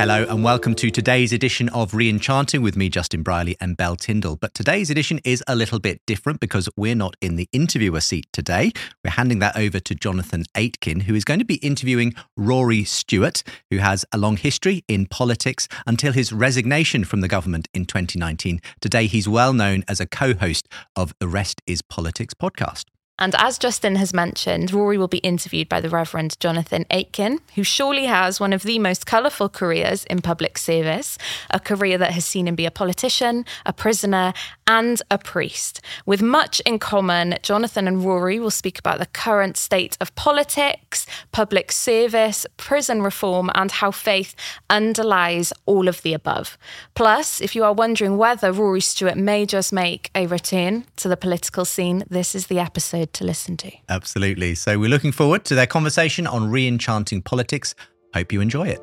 Hello and welcome to today's edition of Reenchanting with me, Justin Brierley and Belle Tindall. But today's edition is a little bit different because we're not in the interviewer seat today. We're handing that over to Jonathan Aitken, who is going to be interviewing Rory Stewart, who has a long history in politics until his resignation from the government in 2019. Today, he's well known as a co host of the Rest is Politics podcast. And as Justin has mentioned, Rory will be interviewed by the Reverend Jonathan Aitken, who surely has one of the most colourful careers in public service, a career that has seen him be a politician, a prisoner, and a priest. With much in common, Jonathan and Rory will speak about the current state of politics, public service, prison reform, and how faith underlies all of the above. Plus, if you are wondering whether Rory Stewart may just make a return to the political scene, this is the episode to listen to. Absolutely. So we're looking forward to their conversation on re enchanting politics. Hope you enjoy it.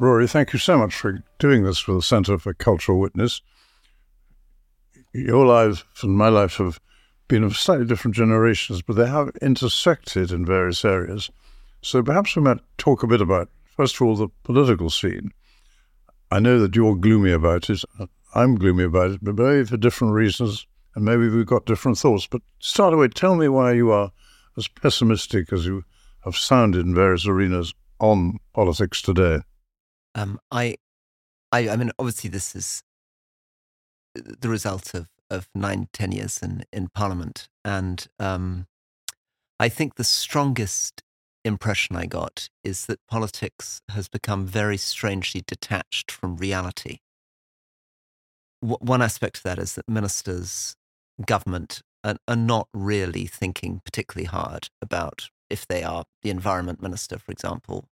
Rory, thank you so much for doing this for the Centre for Cultural Witness. Your life and my life have been of slightly different generations, but they have intersected in various areas. So perhaps we might talk a bit about, first of all, the political scene. I know that you're gloomy about it. I'm gloomy about it, but maybe for different reasons and maybe we've got different thoughts. But start away, tell me why you are as pessimistic as you have sounded in various arenas on politics today. Um, I, I, I mean, obviously, this is the result of of nine, ten years in in Parliament, and um, I think the strongest impression I got is that politics has become very strangely detached from reality. One aspect of that is that ministers government are, are not really thinking particularly hard about if they are the environment minister, for example,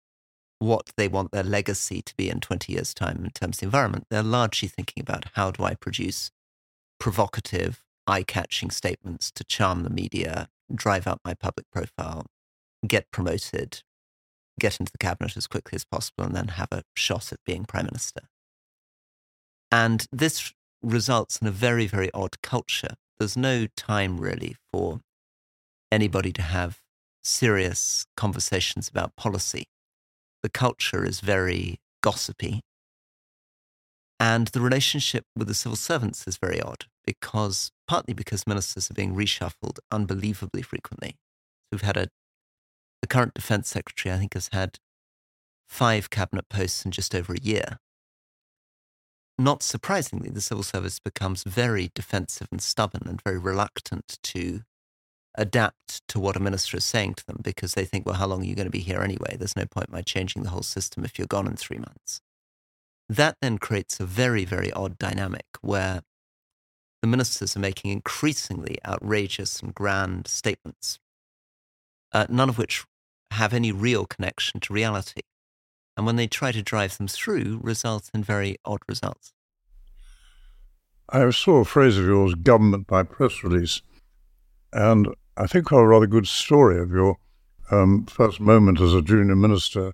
what they want their legacy to be in 20 years' time in terms of the environment. They're largely thinking about how do I produce provocative, eye catching statements to charm the media, drive up my public profile, get promoted, get into the cabinet as quickly as possible, and then have a shot at being prime minister. And this results in a very, very odd culture there's no time really for anybody to have serious conversations about policy. The culture is very gossipy. And the relationship with the civil servants is very odd because, partly because ministers are being reshuffled unbelievably frequently. We've had a, the current defense secretary, I think, has had five cabinet posts in just over a year not surprisingly, the civil service becomes very defensive and stubborn and very reluctant to adapt to what a minister is saying to them because they think, well, how long are you going to be here anyway? There's no point in my changing the whole system if you're gone in three months. That then creates a very, very odd dynamic where the ministers are making increasingly outrageous and grand statements, uh, none of which have any real connection to reality and when they try to drive them through, results in very odd results. I saw a phrase of yours, government by press release, and I think a rather good story of your um, first moment as a junior minister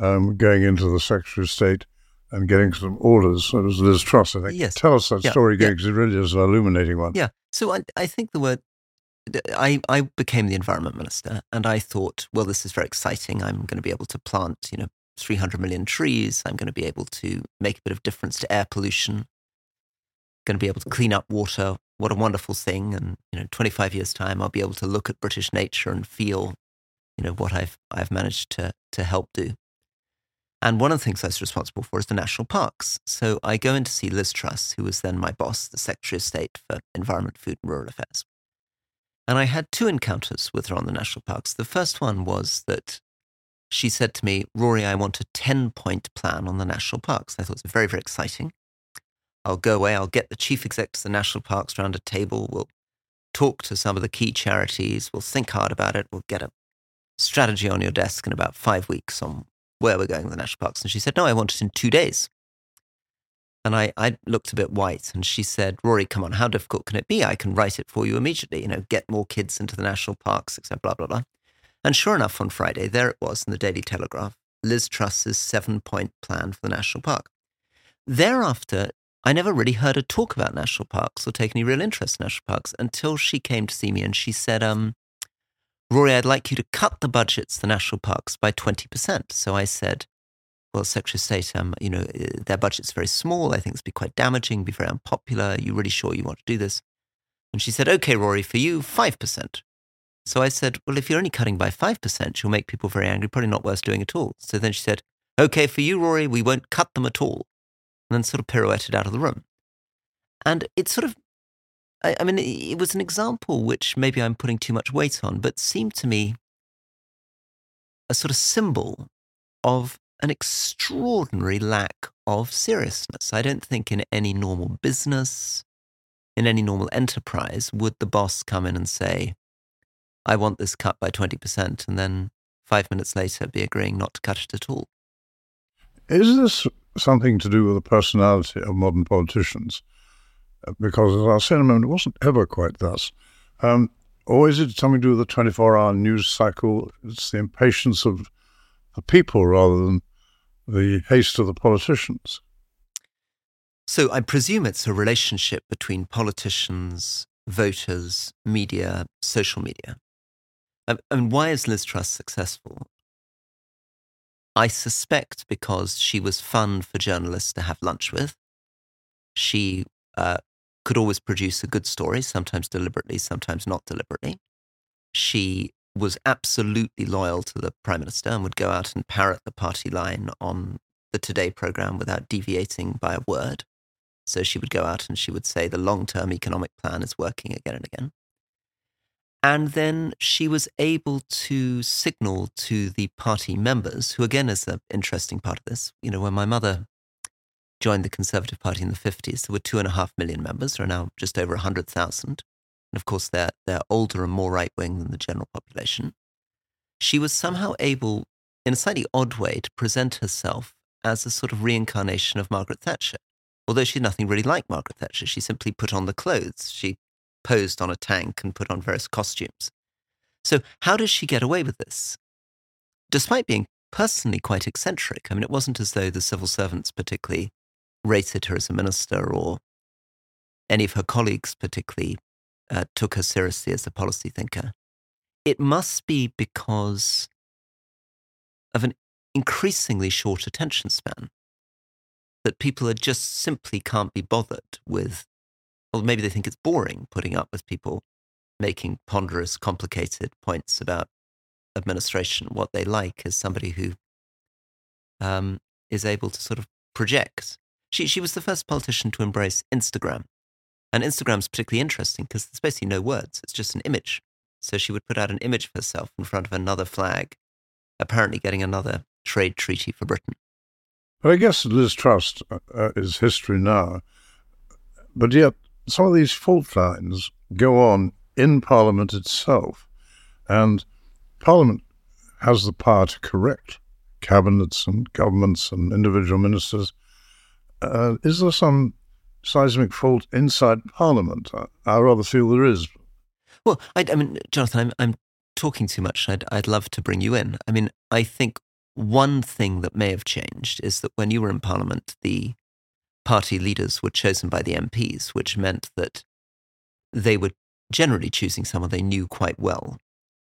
um, going into the Secretary of State and getting some orders. It was Liz Truss, I think. Yes. Tell us that yeah. story again, yeah. because it really is an illuminating one. Yeah. So I, I think the word I, I became the environment minister and I thought, well, this is very exciting. I'm going to be able to plant, you know, 300 million trees. I'm going to be able to make a bit of difference to air pollution. Going to be able to clean up water. What a wonderful thing! And you know, 25 years time, I'll be able to look at British nature and feel, you know, what I've I've managed to to help do. And one of the things I was responsible for is the national parks. So I go in to see Liz Truss, who was then my boss, the Secretary of State for Environment, Food and Rural Affairs. And I had two encounters with her on the national parks. The first one was that she said to me, Rory, I want a 10 point plan on the national parks. I thought it was very, very exciting. I'll go away, I'll get the chief executives of the national parks around a table. We'll talk to some of the key charities. We'll think hard about it. We'll get a strategy on your desk in about five weeks on where we're going with the national parks. And she said, No, I want it in two days. And I, I looked a bit white and she said, Rory, come on, how difficult can it be? I can write it for you immediately, you know, get more kids into the national parks, etc. blah, blah, blah. And sure enough, on Friday, there it was in the Daily Telegraph Liz Truss's seven point plan for the national park. Thereafter, I never really heard her talk about national parks or take any real interest in national parks until she came to see me and she said, um, Rory, I'd like you to cut the budgets, the national parks, by 20%. So I said, well, Secretary of State, um, you know, uh, their budget's very small. I think it's be quite damaging, be very unpopular. Are you really sure you want to do this? And she said, okay, Rory, for you, 5%. So I said, well, if you're only cutting by 5%, you'll make people very angry, probably not worth doing at all. So then she said, okay, for you, Rory, we won't cut them at all. And then sort of pirouetted out of the room. And it sort of I, I mean, it was an example which maybe I'm putting too much weight on, but seemed to me a sort of symbol of an extraordinary lack of seriousness. I don't think in any normal business, in any normal enterprise, would the boss come in and say, I want this cut by 20%, and then five minutes later be agreeing not to cut it at all. Is this something to do with the personality of modern politicians? because as I said a moment, it wasn't ever quite thus. Um, or is it something to do with the 24 hour news cycle? It's the impatience of the people rather than the haste of the politicians. So I presume it's a relationship between politicians, voters, media, social media. Mean, why is Liz Truss successful? I suspect because she was fun for journalists to have lunch with. She uh, could always produce a good story, sometimes deliberately, sometimes not deliberately. She was absolutely loyal to the prime minister and would go out and parrot the party line on the Today program without deviating by a word. So she would go out and she would say the long term economic plan is working again and again. And then she was able to signal to the party members, who again is an interesting part of this. You know, when my mother joined the Conservative Party in the 50s. There were two and a half million members. There are now just over 100,000. And of course, they're, they're older and more right wing than the general population. She was somehow able, in a slightly odd way, to present herself as a sort of reincarnation of Margaret Thatcher. Although she's nothing really like Margaret Thatcher, she simply put on the clothes. She posed on a tank and put on various costumes. So, how does she get away with this? Despite being personally quite eccentric, I mean, it wasn't as though the civil servants particularly rated her as a minister or any of her colleagues particularly uh, took her seriously as a policy thinker. It must be because of an increasingly short attention span that people are just simply can't be bothered with, or maybe they think it's boring putting up with people making ponderous, complicated points about administration. What they like is somebody who um, is able to sort of project she, she was the first politician to embrace Instagram. And Instagram's particularly interesting because there's basically no words, it's just an image. So she would put out an image of herself in front of another flag, apparently getting another trade treaty for Britain. But I guess Liz Truss uh, uh, is history now. But yet, some of these fault lines go on in Parliament itself. And Parliament has the power to correct cabinets and governments and individual ministers uh, is there some seismic fault inside Parliament? I, I rather feel there is. Well, I, I mean, Jonathan, I'm, I'm talking too much. I'd, I'd love to bring you in. I mean, I think one thing that may have changed is that when you were in Parliament, the party leaders were chosen by the MPs, which meant that they were generally choosing someone they knew quite well,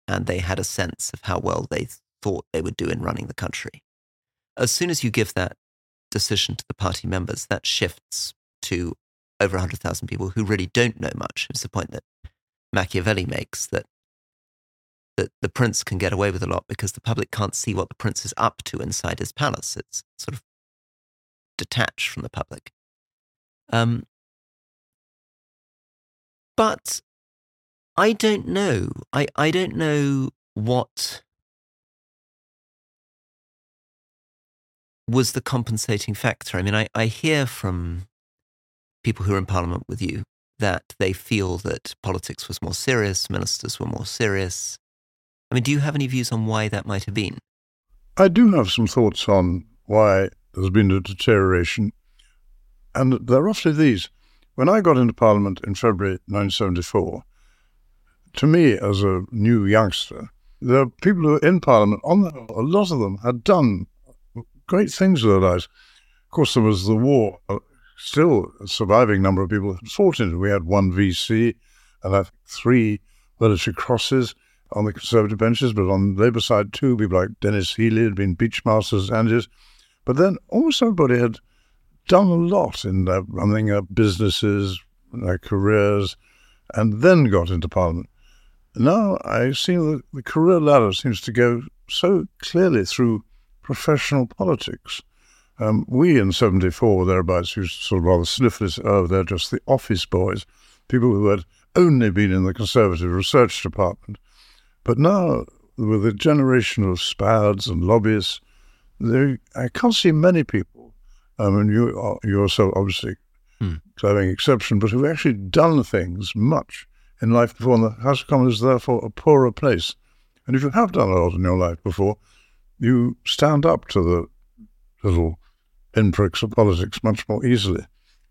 and they had a sense of how well they thought they would do in running the country. As soon as you give that decision to the party members, that shifts to over 100,000 people who really don't know much. It's the point that Machiavelli makes that, that the prince can get away with a lot because the public can't see what the prince is up to inside his palace. It's sort of detached from the public. Um, but I don't know. I, I don't know what was the compensating factor? I mean, I, I hear from people who are in Parliament with you that they feel that politics was more serious, ministers were more serious. I mean, do you have any views on why that might have been? I do have some thoughts on why there's been a deterioration. And they're roughly these. When I got into Parliament in February 1974, to me, as a new youngster, the people who were in Parliament, on the whole, a lot of them had done great things with their lives. Of course, there was the war. Uh, still, a surviving number of people had fought in it. We had one VC and I think three military crosses. on the Conservative benches, but on the Labour side too, people like Denis Healey had been Beachmasters and But then almost everybody had done a lot in their running up businesses, their careers, and then got into Parliament. Now I see that the career ladder seems to go so clearly through professional politics. Um, we in 74, thereabouts, used to sort of rather sniff this, oh, they're just the office boys, people who had only been in the Conservative Research Department. But now, with a generation of spads and lobbyists, there, I can't see many people, I mean, you are, you're so obviously hmm. claiming exception, but who've actually done things much in life before, and the House of Commons is therefore a poorer place. And if you have done a lot in your life before, you stand up to the little pinpricks of politics much more easily,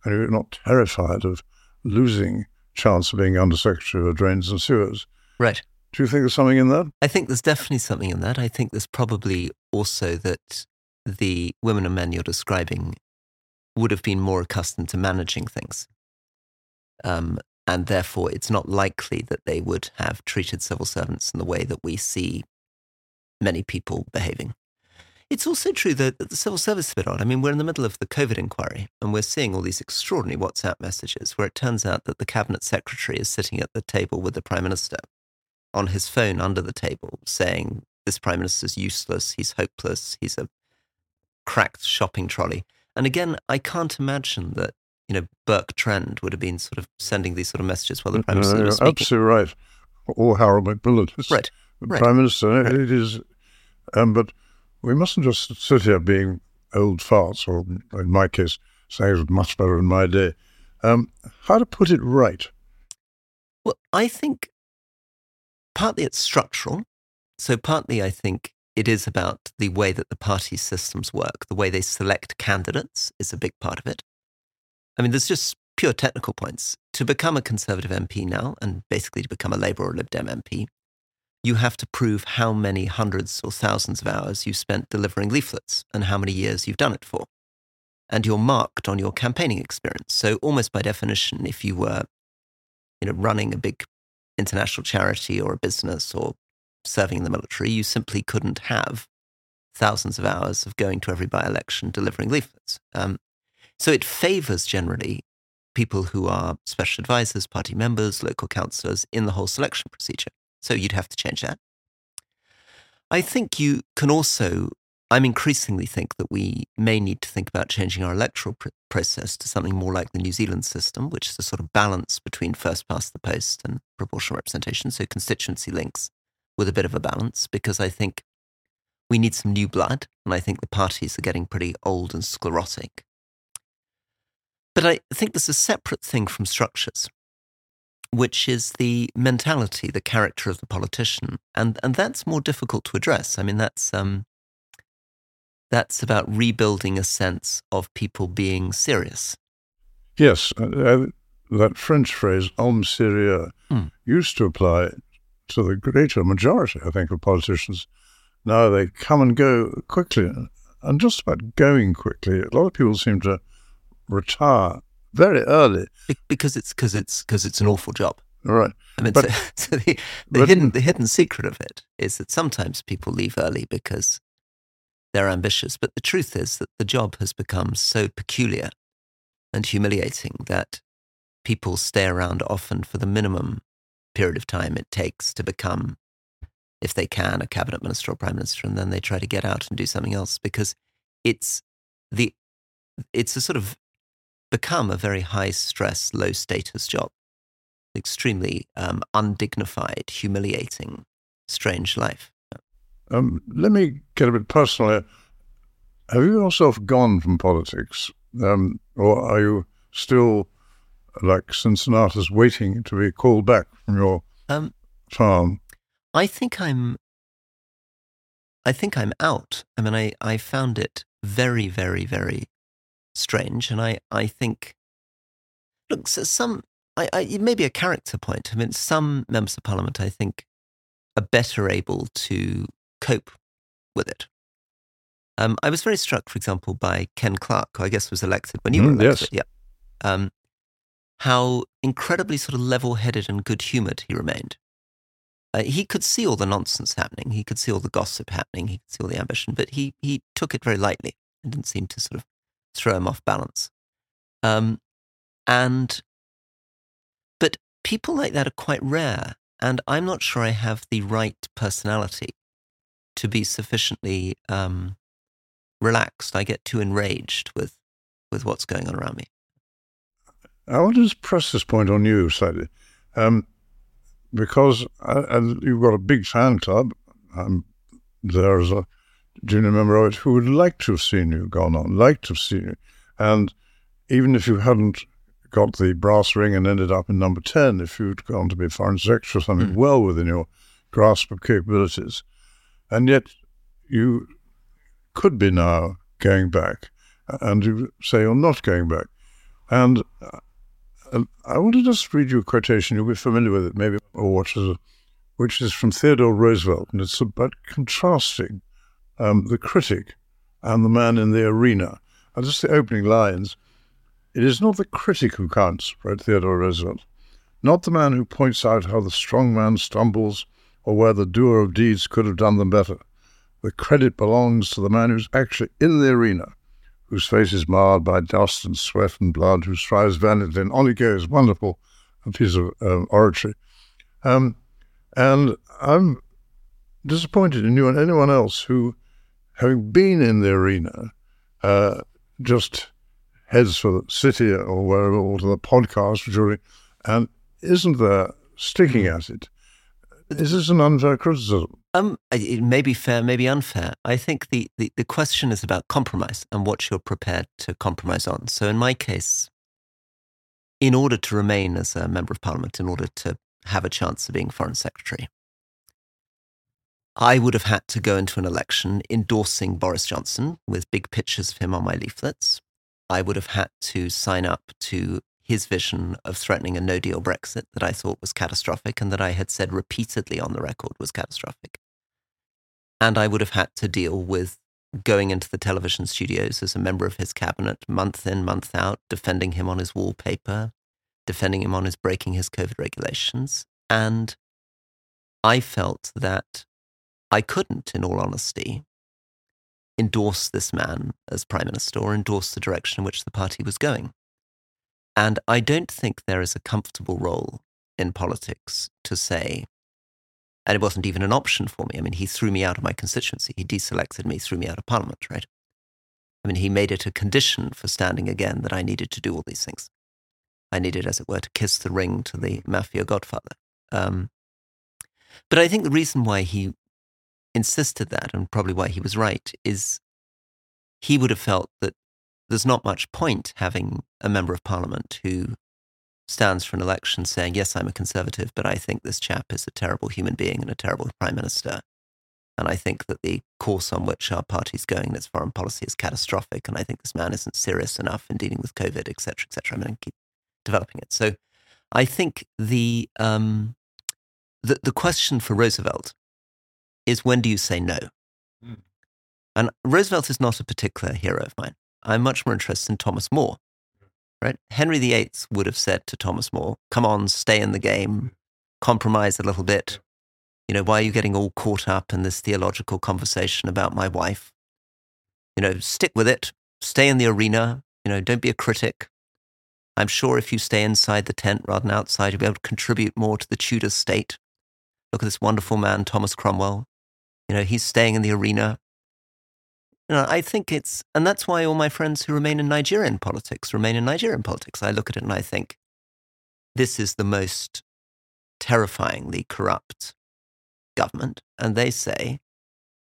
and you're not terrified of losing chance of being Undersecretary of Drains and Sewers. Right. Do you think there's something in that? I think there's definitely something in that. I think there's probably also that the women and men you're describing would have been more accustomed to managing things. Um, and therefore, it's not likely that they would have treated civil servants in the way that we see many people behaving. It's also true that, the civil service is a bit odd. I mean, we're in the middle of the COVID inquiry and we're seeing all these extraordinary WhatsApp messages where it turns out that the cabinet secretary is sitting at the table with the prime minister on his phone under the table saying, This prime minister's useless, he's hopeless, he's a cracked shopping trolley. And again, I can't imagine that, you know, Burke Trend would have been sort of sending these sort of messages while the prime minister no, was speaking. Absolutely right. Or Harold Macmillan. Right. Right. prime minister. Right. It is, um, but we mustn't just sit here being old farts, or in my case, saying it was much better in my day. Um, how to put it right? Well, I think partly it's structural. So, partly I think it is about the way that the party systems work. The way they select candidates is a big part of it. I mean, there's just pure technical points. To become a Conservative MP now, and basically to become a Labour or Lib Dem MP, you have to prove how many hundreds or thousands of hours you've spent delivering leaflets and how many years you've done it for. And you're marked on your campaigning experience. So almost by definition, if you were, you know, running a big international charity or a business or serving in the military, you simply couldn't have thousands of hours of going to every by-election delivering leaflets. Um, so it favors generally people who are special advisors, party members, local councillors in the whole selection procedure. So you'd have to change that. I think you can also, I'm increasingly think that we may need to think about changing our electoral pr- process to something more like the New Zealand system, which is a sort of balance between first past the post and proportional representation. So constituency links with a bit of a balance, because I think we need some new blood. And I think the parties are getting pretty old and sclerotic. But I think there's a separate thing from structures which is the mentality, the character of the politician, and and that's more difficult to address. I mean, that's um, that's about rebuilding a sense of people being serious. Yes, uh, uh that French phrase "homme sérieux" mm. used to apply to the greater majority, I think, of politicians. Now they come and go quickly, and just about going quickly. A lot of people seem to retire very early because it's because it's because it's an awful job. Right. I mean, but, so, so the, the but, hidden the hidden secret of it is that sometimes people leave early because they're ambitious, but the truth is that the job has become so peculiar and humiliating that people stay around often for the minimum period of time it takes to become, if they can, a cabinet minister or prime minister, and then they try to get out and do something else because it's the it's a sort of become a very high stress, low status job. Extremely um, undignified, humiliating, strange life. Um, let me get a bit personal. Have you yourself gone from politics, um, or are you still like Cincinnatus waiting to be called back from your um, farm? I think I'm. I think I'm out. I mean, I, I found it very, very, very strange. And I, I think, look, so some, I, I, it may be a character point. I mean, some members of parliament, I think, are better able to cope with it. Um, I was very struck, for example, by Ken Clarke, who I guess was elected when you mm, were elected. Yes. Yeah. Um, how incredibly sort of level headed and good humored he remained. Uh, he could see all the nonsense happening. He could see all the gossip happening. He could see all the ambition, but he he took it very lightly and didn't seem to sort of throw him off balance. Um, and but people like that are quite rare, and I'm not sure I have the right personality to be sufficiently um, relaxed. I get too enraged with with what's going on around me. I want to press this point on you slightly. Um, because uh, you've got a big fan club. Um, there's a junior member of it who would like to have seen you gone on, like to have seen you. And even if you hadn't got the brass ring and ended up in number 10, if you'd gone to be foreign secretary or something mm. well within your grasp of capabilities, and yet you could be now going back, and you say you're not going back. And I want to just read you a quotation. You'll be familiar with it, maybe, or is, which is from Theodore Roosevelt, and it's about contrasting um, the critic and the man in the arena. And just the opening lines. It is not the critic who counts, wrote Theodore Roosevelt, not the man who points out how the strong man stumbles or where the doer of deeds could have done them better. The credit belongs to the man who's actually in the arena whose face is marred by dust and sweat and blood, who strives valiantly. And on he goes, wonderful piece of um, oratory. Um, and I'm disappointed in you and anyone else who, having been in the arena, uh, just heads for the city or wherever, or to the podcast, jury, and isn't there sticking at it. Is this an unfair criticism? Um, it may be fair, maybe unfair. I think the, the, the question is about compromise and what you're prepared to compromise on. So in my case, in order to remain as a member of parliament, in order to have a chance of being foreign secretary, I would have had to go into an election endorsing Boris Johnson with big pictures of him on my leaflets. I would have had to sign up to his vision of threatening a no deal Brexit that I thought was catastrophic and that I had said repeatedly on the record was catastrophic. And I would have had to deal with going into the television studios as a member of his cabinet month in, month out, defending him on his wallpaper, defending him on his breaking his COVID regulations. And I felt that I couldn't, in all honesty, endorse this man as prime minister or endorse the direction in which the party was going. And I don't think there is a comfortable role in politics to say, and it wasn't even an option for me. I mean, he threw me out of my constituency. He deselected me, threw me out of parliament, right? I mean, he made it a condition for standing again that I needed to do all these things. I needed, as it were, to kiss the ring to the mafia godfather. Um, but I think the reason why he insisted that, and probably why he was right, is he would have felt that there's not much point having a member of parliament who stands for an election saying, Yes, I'm a conservative, but I think this chap is a terrible human being and a terrible prime minister. And I think that the course on which our party's going in its foreign policy is catastrophic. And I think this man isn't serious enough in dealing with COVID, et cetera, et cetera. I'm going to keep developing it. So I think the, um, the, the question for Roosevelt is when do you say no? Mm. And Roosevelt is not a particular hero of mine. I'm much more interested in Thomas More. Right? Henry VIII would have said to Thomas More, "Come on, stay in the game, compromise a little bit. You know, why are you getting all caught up in this theological conversation about my wife? You know, stick with it. Stay in the arena. You know, don't be a critic. I'm sure if you stay inside the tent rather than outside, you'll be able to contribute more to the Tudor state. Look at this wonderful man, Thomas Cromwell. You know, he's staying in the arena. You know, I think it's, and that's why all my friends who remain in Nigerian politics remain in Nigerian politics. I look at it and I think, this is the most terrifyingly corrupt government. And they say,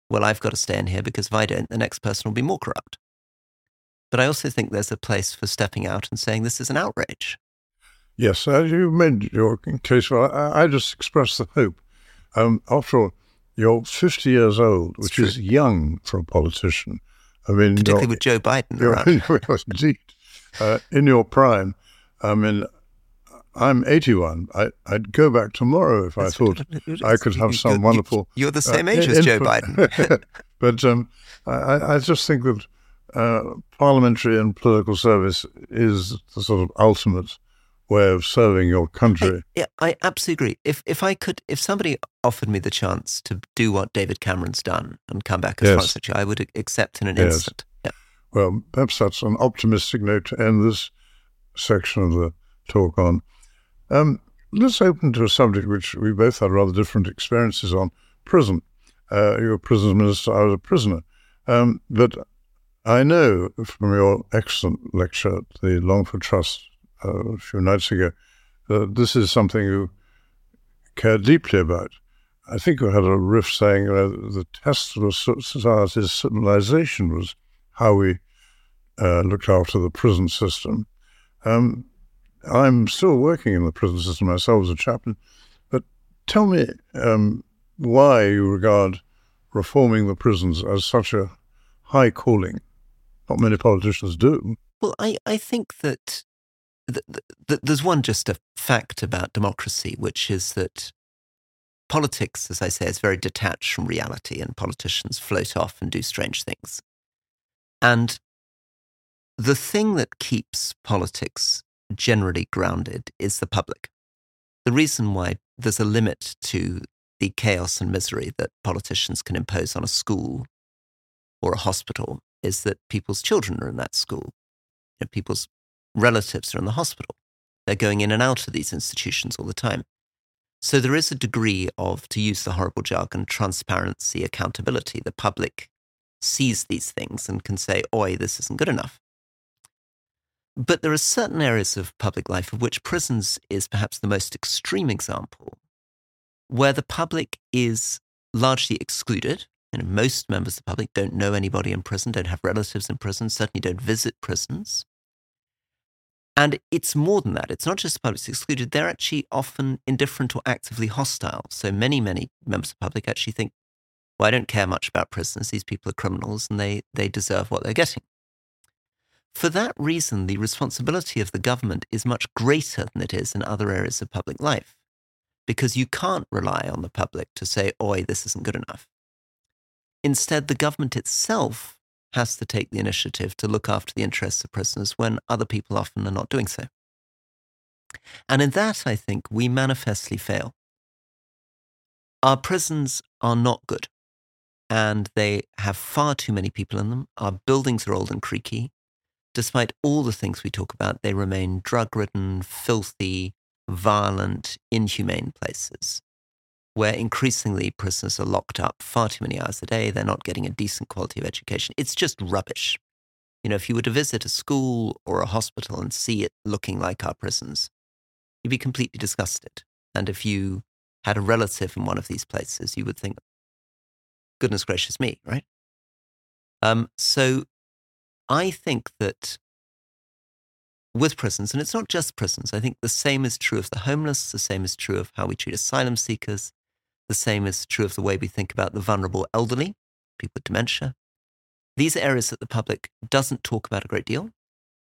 well, I've got to stay in here because if I don't, the next person will be more corrupt. But I also think there's a place for stepping out and saying this is an outrage. Yes, as you made your case, well, I, I just express the hope. Um, after all, you're 50 years old, which is young for a politician. I mean, particularly with Joe Biden around. indeed, uh, in your prime. I mean, I'm 81. I, would go back tomorrow if That's I thought I could have some you're, wonderful. You're the same uh, age as Joe Biden. but um, I, I, just think that uh, parliamentary and political service is the sort of ultimate way of serving your country. I, yeah, I absolutely agree. If if I could, if somebody offered me the chance to do what David Cameron's done and come back as Yes. foreign secretary, I would accept in an Yes. instant. Yeah. Well, perhaps that's an optimistic note to end this section of the talk on. Um, let's open to a subject which we both had rather different experiences on prison. Uh, you were a prison minister, I was a prisoner. Um, but I know from your excellent lecture at the Longford Trust a few nights ago that this is something you care deeply about. I think you had a riff saying uh, the test of a society's civilization was how we uh, looked after the prison system. Um, I'm still working in the prison system myself as a chaplain, but tell me um, why you regard reforming the prisons as such a high calling. Not many politicians do. Well, I, I think that th- th- th- there's one just a fact about democracy, which is that politics, as I say, is very detached from reality, and politicians float off and do strange things. And the thing that keeps politics generally grounded is the public. The reason why there's a limit to the chaos and misery that politicians can impose on a school or a hospital is that people's children are in that school. You know, people's relatives are in the hospital. They're going in and out of these institutions all the time. So there is a degree of, to use the horrible jargon, transparency, accountability. The public sees these things and can say, oi, this isn't good enough. But there are certain areas of public life of which prisons is perhaps the most extreme example, where the public is largely excluded. You know, most members of the public don't know anybody in prison, don't have relatives in prison, certainly don't visit prisons. And it's more than that. It's not just the public's excluded, they're actually often indifferent or actively hostile. So many, many members of the public actually think, well, I don't care much about prisoners. These people are criminals and they, they deserve what they're getting. For that reason, the responsibility of the government is much greater than it is in other areas of public life, because you can't rely on the public to say, oi, this isn't good enough. Instead, the government itself has to take the initiative to look after the interests of prisoners when other people often are not doing so. And in that, I think we manifestly fail. Our prisons are not good, and they have far too many people in them. Our buildings are old and creaky. Despite all the things we talk about, they remain drug ridden, filthy, violent, inhumane places where increasingly prisoners are locked up far too many hours a day. They're not getting a decent quality of education. It's just rubbish. You know, if you were to visit a school or a hospital and see it looking like our prisons, you'd be completely disgusted. And if you had a relative in one of these places, you would think, goodness gracious me, right? Um, so I think that with prisons, and it's not just prisons, I think the same is true of the homeless, the same is true of how we treat asylum seekers, the same is true of the way we think about the vulnerable elderly, people with dementia. These are areas that the public doesn't talk about a great deal,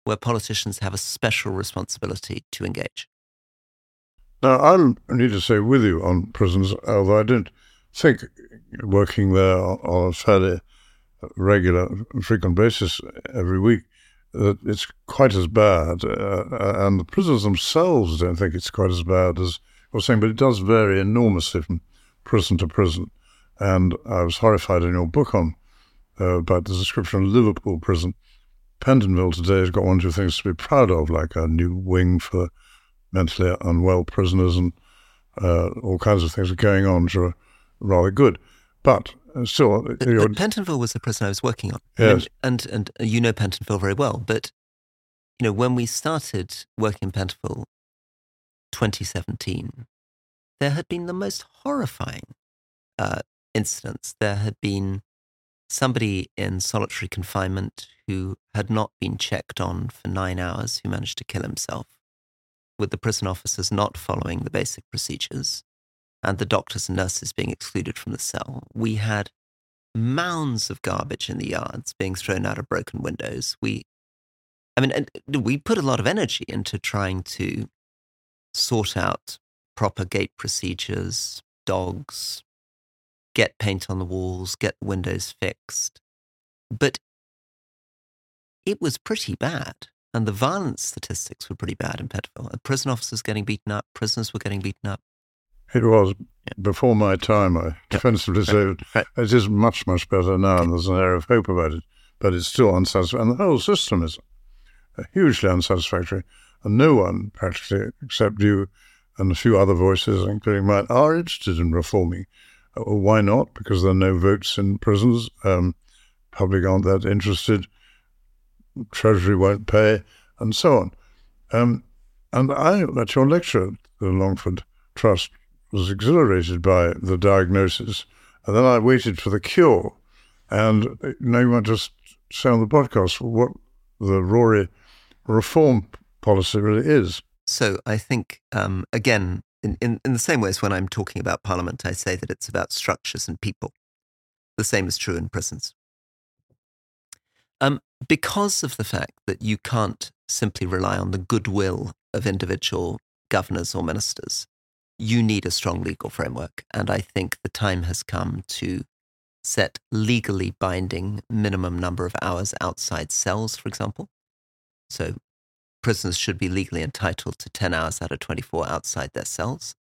where politicians have a special responsibility to engage. Now, I'm, I need to say with you on prisons, although I don't think working there on- a fairly regular, frequent basis every week, that it's quite as bad. Uh, and the prisons themselves don't think it's quite as bad as you're saying, but it does vary enormously from prison to prison. And I was horrified in your book on uh, about the description of Liverpool prison. Pentonville today has got one or two things to be proud of, like a new wing for mentally unwell prisoners and uh, all kinds of things are going on which are rather good. But uh, still, But, but Pentonville was the prison I was working on. Yes. And, and, and you know Pentonville very well. But, you know, when we started working in Pentonville 2017, there had been the most horrifying uh, incidents. There had been somebody in solitary confinement who had not been checked on for nine hours who managed to kill himself, with the prison officers not following the basic procedures and the doctors and nurses being excluded from the cell. We had mounds of garbage in the yards being thrown out of broken windows. We, I mean, and we put a lot of energy into trying to sort out proper gate procedures, dogs, get paint on the walls, get windows fixed. But it was pretty bad. and the violence statistics were pretty bad in Pentonville. Prison officers getting beaten up, prisoners were getting beaten up. It was yeah. before my time. I defensively say right. it is much, much better now, and there's an air of hope about it. But it's still unsatisfactory, and the whole system is hugely unsatisfactory. And no one, practically, except you and a few other voices, including mine, are interested in reforming. Uh, why not? Because there are no votes in prisons. Um, public aren't that interested. Treasury won't pay, and so on. Um, and I, at your lecture, the Longford Trust was exhilarated by the diagnosis, and then I waited for the cure. And uh, now you want to say on the podcast what the Rory reform policy really is. So I think, um, again, in, in, in the same way as when I'm talking about Parliament, I say that it's about structures and people. The same is true in prisons. Um, because of the fact that you can't simply rely on the goodwill of individual governors or ministers, you need a strong legal framework. And I think the time has come to set legally binding minimum number of hours outside cells, for example. So prisoners should be legally entitled to 10 hours out of 24 outside their cells.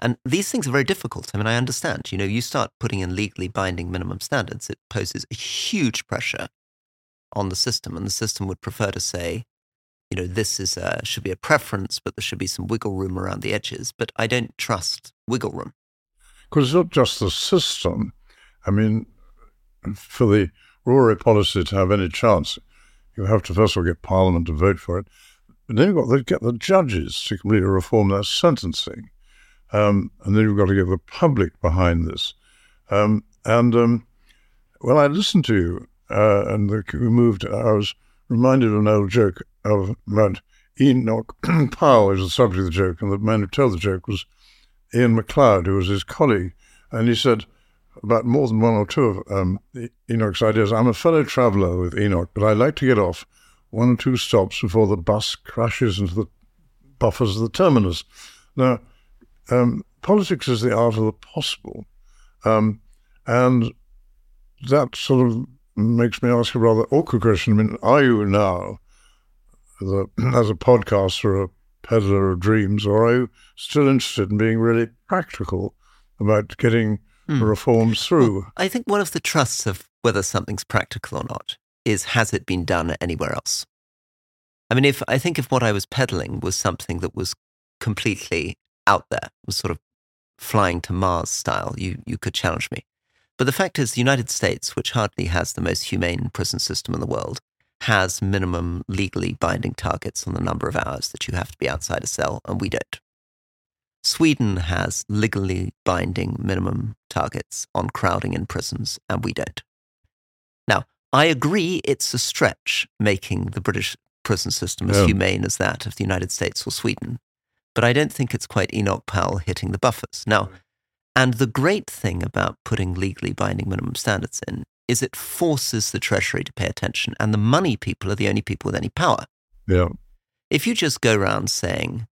And these things are very difficult. I mean, I understand. You know, you start putting in legally binding minimum standards, it poses a huge pressure on the system. And the system would prefer to say, you know, this is a, should be a preference, but there should be some wiggle room around the edges. But I don't trust wiggle room. Because it's not just the system. I mean, for the Rory policy to have any chance, you have to first of all get Parliament to vote for it. But then you've got to get the judges to completely reform their sentencing. Um, and then you've got to get the public behind this. Um, and um, when I listened to you uh, and the, we moved, I was reminded of an old joke of about Enoch Powell is the subject of the joke, and the man who told the joke was Iain Macleod, who was his colleague. And he said, about more than one or two of um, Enoch's ideas. I'm a fellow traveller with Enoch, but I like to get off one or two stops before the bus crashes into the buffers of the terminus. Now, um, politics is the art of the possible. Um, and that sort of makes me ask a rather awkward question. I mean, are you now, the, as a podcaster, a peddler of dreams, or are you still interested in being really practical about getting mm. reforms through. Well, I think one of the trusts of whether something's practical or not is has it been done anywhere else? I mean, if I think if what I was peddling was something that was completely out there, was sort of flying to Mars style, you you could challenge me. But the fact is, the United States, which hardly has the most humane prison system in the world, has minimum legally binding targets on the number of hours that you have to be outside a cell, and we don't. Sweden has legally binding minimum targets on crowding in prisons, and we don't. Now, I agree it's a stretch making the British prison system as yeah. humane as that of the United States or Sweden, but I don't think it's quite Enoch Powell hitting the buffers. Now, and the great thing about putting legally binding minimum standards in is it forces the Treasury to pay attention, and the money people are the only people with any power. Yeah. If you just go around saying,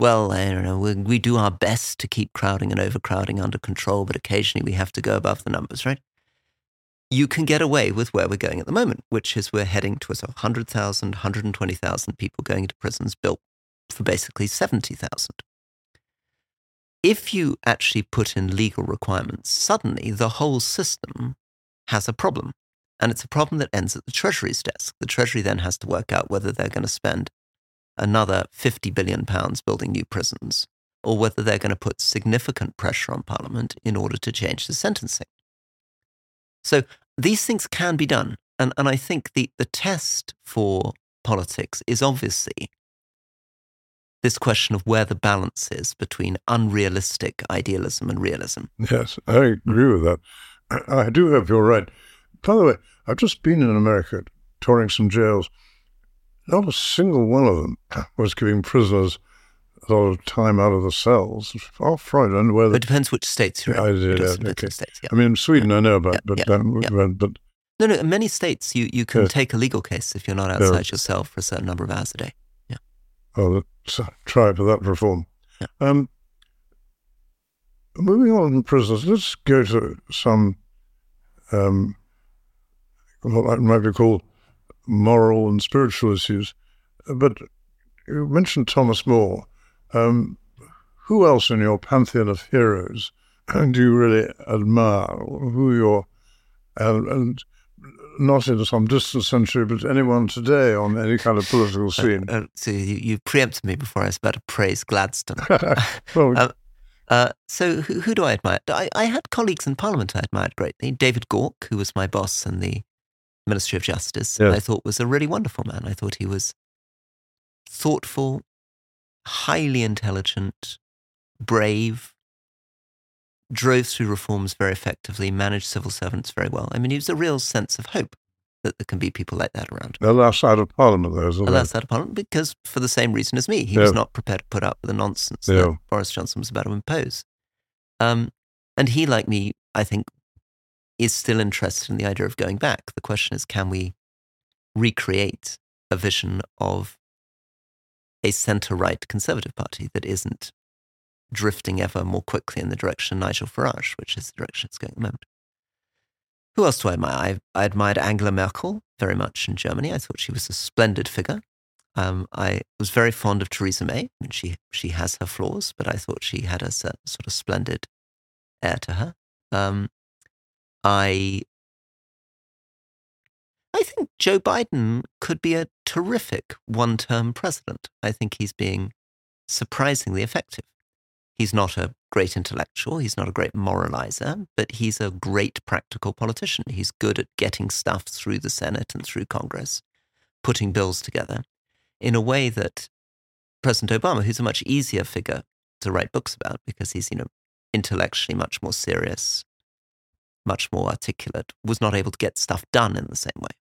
well, I don't know, we, we do our best to keep crowding and overcrowding under control, but occasionally we have to go above the numbers, right? You can get away with where we're going at the moment, which is we're heading towards 100,000, 120,000 people going into prisons built for basically 70,000. If you actually put in legal requirements, suddenly the whole system has a problem. And it's a problem that ends at the Treasury's desk. The Treasury then has to work out whether they're going to spend another 50 billion pounds building new prisons, or whether they're going to put significant pressure on Parliament in order to change the sentencing. So these things can be done. And, and I think the, the test for politics is obviously this question of where the balance is between unrealistic idealism and realism. Yes, I agree with that. I do hope you're right. By the way, I've just been in America touring some jails not a single one of them was giving prisoners a lot of time out of the cells. Far from it. whether it depends which states you're in. I did, yeah, okay. States, yeah. I mean, Sweden. I know about, but, um, but no, no. In many states, you you can take a legal case if you're not outside your cell for a certain number of hours a day. Yeah. Oh, let's try for that reform. Um, moving on from prisoners, let's go to some um, what might be called moral and spiritual issues. but you mentioned Thomas More. Um, who else in your pantheon of heroes do you really admire? Who your and, and not in some distant century, but anyone today on any kind of political uh, scene. Uh, uh, so you, you, preempted me before I was about to praise Gladstone. well, um, uh, so who, who, do I admire? I, I, had colleagues in Parliament I admired greatly. David Gauke, who was my boss in the Ministry of Justice, I thought was a really wonderful man. I thought he was thoughtful, highly intelligent, brave, drove through reforms very effectively, managed civil servants very well. I mean, he was a real sense of hope that there can be people like that around. The last side of Parliament, though, isn't The last side of Parliament, because for the same reason as me, he yeah. was not prepared to put up with the nonsense yeah. that Boris Johnson was about to impose. Um, and he, like me, I think, is still interested in the idea of going back. The question is, can we recreate a vision of a centre-right Conservative Party that isn't drifting ever more quickly in the direction of Nigel Farage, which is the direction it's going at the moment. Who else do I admire? I, I admired Angela Merkel very much in Germany. I thought she was a splendid figure. Um, I was very fond of Theresa May. I mean, she she has her flaws, but I thought she had a sort of splendid air to her. Um, I I think Joe Biden could be a terrific one-term president. I think he's being surprisingly effective. He's not a great intellectual, he's not a great moralizer, but he's a great practical politician. He's good at getting stuff through the Senate and through Congress, putting bills together in a way that President Obama, who's a much easier figure to write books about because he's, you know, intellectually much more serious, much more articulate, was not able to get stuff done in the same way.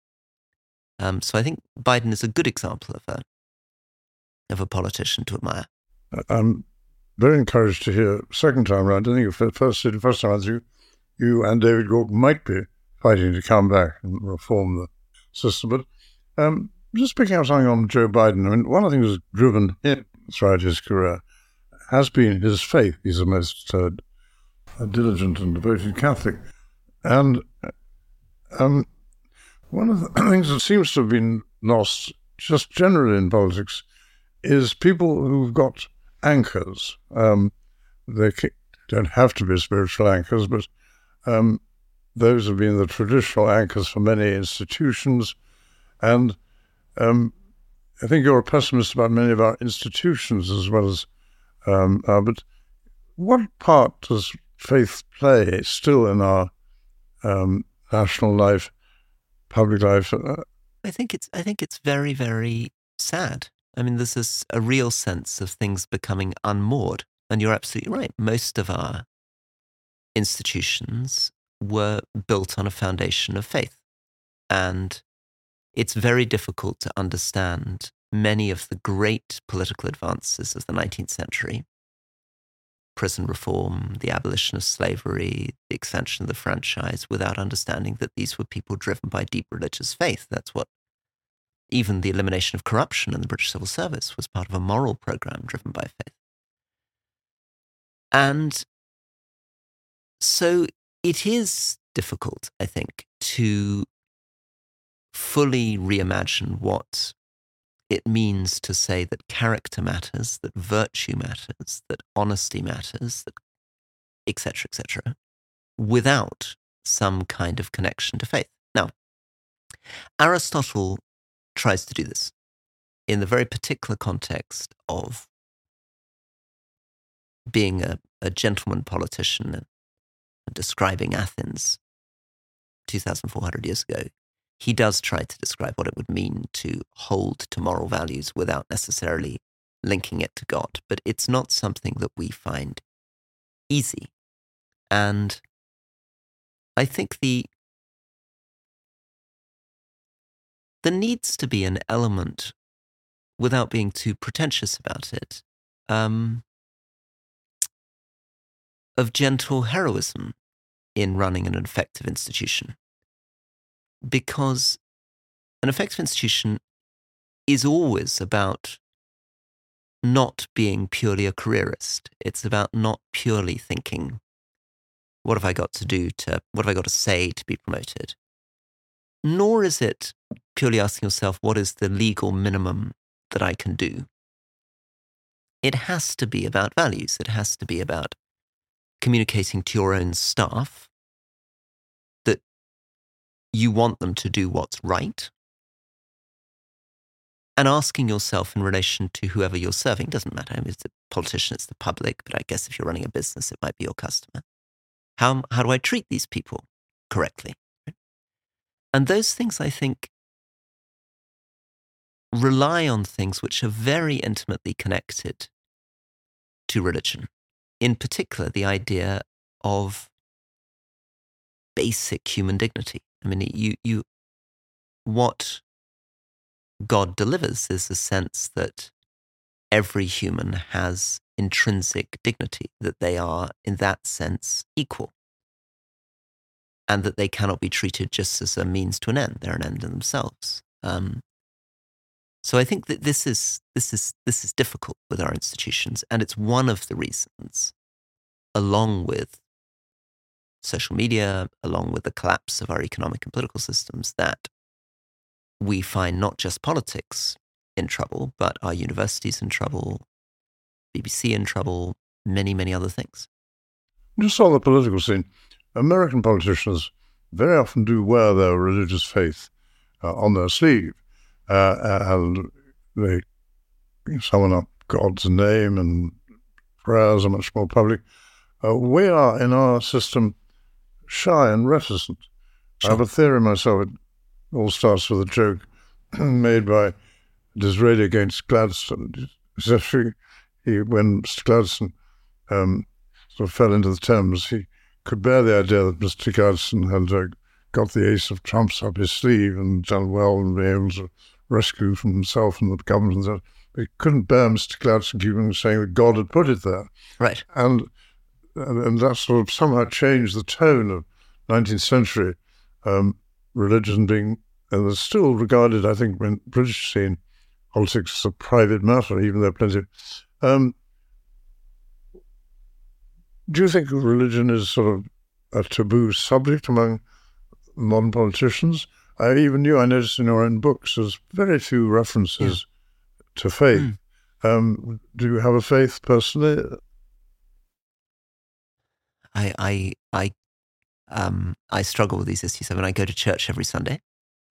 Um, so I think Biden is a good example of a of a politician to admire. I'm very encouraged to hear second time around. I think first first time you you and David Gauke might be fighting to come back and reform the system. But um, just picking up something on Joe Biden, I mean, one of the things that's driven him throughout his career has been his faith. He's the most uh, diligent and devoted Catholic, and um, one of the things that seems to have been lost, just generally in politics, is people who've got anchors. Um, they don't have to be spiritual anchors, but um, those have been the traditional anchors for many institutions. And um, I think you're a pessimist about many of our institutions as well as. Um, uh, but what part does faith play still in our um, national life, public life? Uh, I think it's. I think it's very, very sad I mean, there's this, a real sense of things becoming unmoored. And you're absolutely right. Most of our institutions were built on a foundation of faith. And it's very difficult to understand many of the great political advances of the 19th century prison reform, the abolition of slavery, the extension of the franchise, without understanding that these were people driven by deep religious faith. That's what even the elimination of corruption in the British civil service was part of a moral program driven by faith. And so it is difficult, I think, to fully reimagine what it means to say that character matters, that virtue matters, that honesty matters, etc., etc., without some kind of connection to faith. Now, Aristotle tries to do this in the very particular context of being a, a gentleman politician and describing Athens 2,400 years ago. He does try to describe what it would mean to hold to moral values without necessarily linking it to God. But it's not something that we find easy. And I think the there needs to be an element, without being too pretentious about it, um, of gentle heroism in running an effective institution. Because an effective institution is always about not being purely a careerist. It's about not purely thinking, what have I got to do to, what have I got to say to be promoted? Nor is it purely asking yourself what is the legal minimum that I can do, it has to be about values. It has to be about communicating to your own staff you want them to do what's right and asking yourself in relation to whoever you're serving doesn't matter. I it's the politician, it's the public, but I guess if you're running a business, it might be your customer. How, how do I treat these people correctly? And those things, I think, rely on things which are very intimately connected to religion. In particular, the idea of basic human dignity. I mean, you, you, what God delivers is a sense that every human has intrinsic dignity, that they are, in that sense, equal, and that they cannot be treated just as a means to an end. They're an end in themselves. Um, so I think that this is this is this is difficult with our institutions, and it's one of the reasons, along with social media, along with the collapse of our economic and political systems, that we find not just politics in trouble, but our universities in trouble, BBC in trouble, many, many other things. Just on the political scene, American politicians very often do wear their religious faith uh, on their sleeve, uh, and they summon up God's name, and prayers are much more public. Uh, we are, in our system, shy and reticent. Sure. I have a theory myself. It all starts with a joke made by Disraeli against Gladstone. Especially he, when Mr. Gladstone um, sort of fell into the Thames, he could bear the idea that Mr. Gladstone had uh, got the ace of trumps up his sleeve and done well and been able to rescue from himself and the government. And but he couldn't bear Mr. Gladstone keeping saying that God had put it there. Right. And, and, and that sort of somehow changed the tone of 19th century um, religion being, and it's still regarded, I think, in British scene, politics as a private matter, even though plenty. Of, um, do you think religion is sort of a taboo subject among modern politicians? I even knew, I noticed in your own books, there's very few references yeah. to faith. Mm. Um, do you have a faith personally? I, I, I um, I struggle with these issues. I mean, I go to church every Sunday.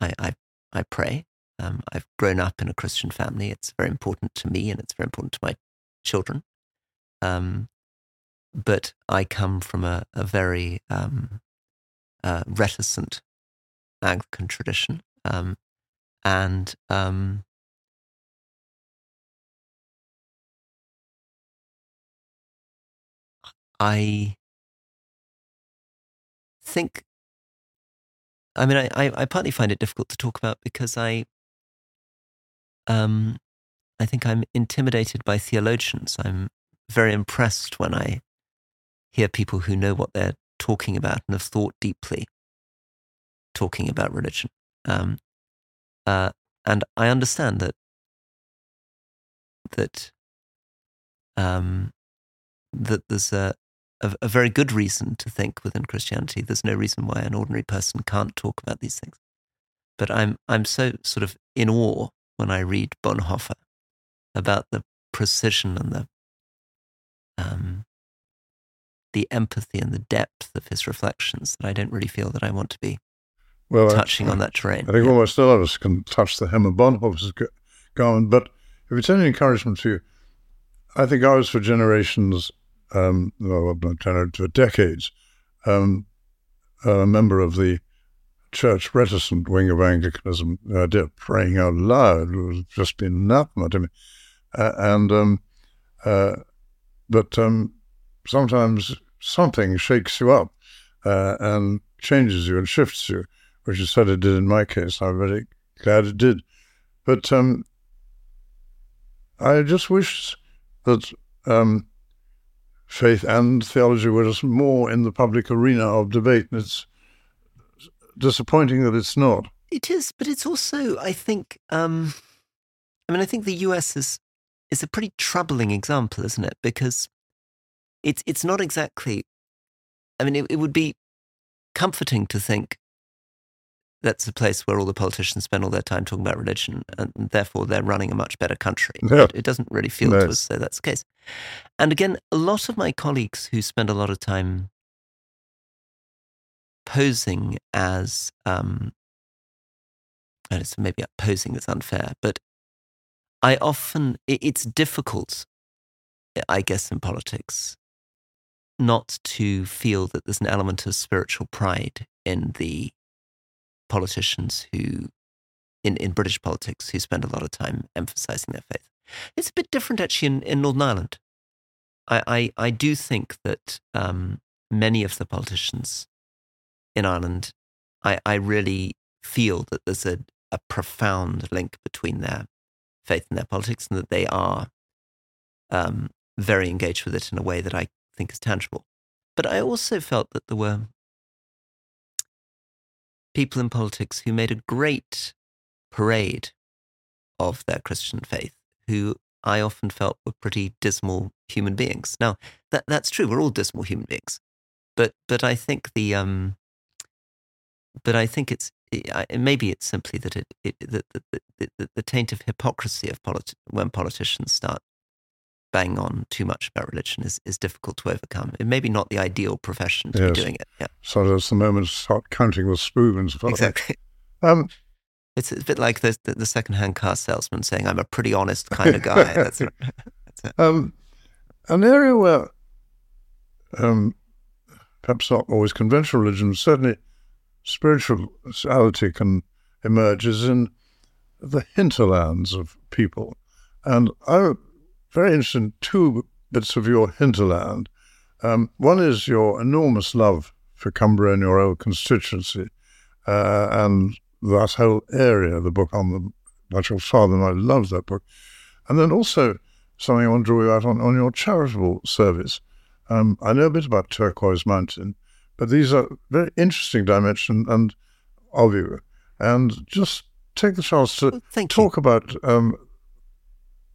I, I, I pray. Um, I've grown up in a Christian family. It's very important to me and it's very important to my children. Um, but I come from a, a very um, uh, reticent Anglican tradition. Um, and um, I think, I mean, I, I, I partly find it difficult to talk about because I, um, I think I'm intimidated by theologians. I'm very impressed when I hear people who know what they're talking about and have thought deeply talking about religion. Um, uh, and I understand that that um, that there's a, a, a very good reason to think within Christianity. There's no reason why an ordinary person can't talk about these things. But I'm I'm so sort of in awe when I read Bonhoeffer about the precision and the um, the empathy and the depth of his reflections that I don't really feel that I want to be well, touching I, on that terrain. I think yeah. almost all of us can touch the hem of Bonhoeffer's garment, but if it's any encouragement to you, I think ours for generations um, well, to decades, um, a member of the church reticent wing of Anglicanism. Idea of praying out loud it was just anathema to me. Uh, and, um, uh, but um, sometimes something shakes you up uh, and changes you and shifts you, which is what it did in my case. I'm very glad it did. But um, I just wish that um, faith and theology were just more in the public arena of debate. And it's disappointing that it's not. It is, but it's also, I think, um, I mean, I think the US is is a pretty troubling example, isn't it? Because it's it's not exactly. I mean, it, it would be comforting to think that's a place where all the politicians spend all their time talking about religion, and therefore they're running a much better country. Yeah. It, it doesn't really feel No. to us though that's the case. And again, a lot of my colleagues who spend a lot of time posing as, um, and it's maybe posing is unfair, but I often it, it's difficult, I guess, in politics, not to feel that there's an element of spiritual pride in the politicians who, in, in British politics, who spend a lot of time emphasizing their faith. It's a bit different actually in, in Northern Ireland. I, I, I do think that um, many of the politicians in Ireland, I, I really feel that there's a, a profound link between their faith and their politics and that they are um, very engaged with it in a way that I think is tangible. But I also felt that there were people in politics who made a great parade of their Christian faith, who I often felt were pretty dismal human beings. Now, that, that's true. We're all dismal human beings. But, but I think the, um, but I think it's, I- maybe it's simply that it, it the, the, the, the, the taint of hypocrisy of politi- when politicians start bang on too much about religion is, is difficult to overcome. It may be not the ideal profession to Yes. be doing it. Yeah, So that's the moment to start counting the spoons. exactly. Um, It's a bit like the, the, the second-hand car salesman saying, "I'm a pretty honest kind of guy." That's right. um, an area where um, perhaps not always conventional religion, certainly spirituality can emerge is in the hinterlands of people. And I'm very interested in two bits of your hinterland. Um, one is your enormous love for Cumbria and your old constituency, uh, and that whole area, the book on the your father, and I love that book. And then also something I want to draw you out on, on your charitable service. Um, I know a bit about Turquoise Mountain, but these are very interesting dimensions and of you. And just take the chance to Well, thank you. talk about um,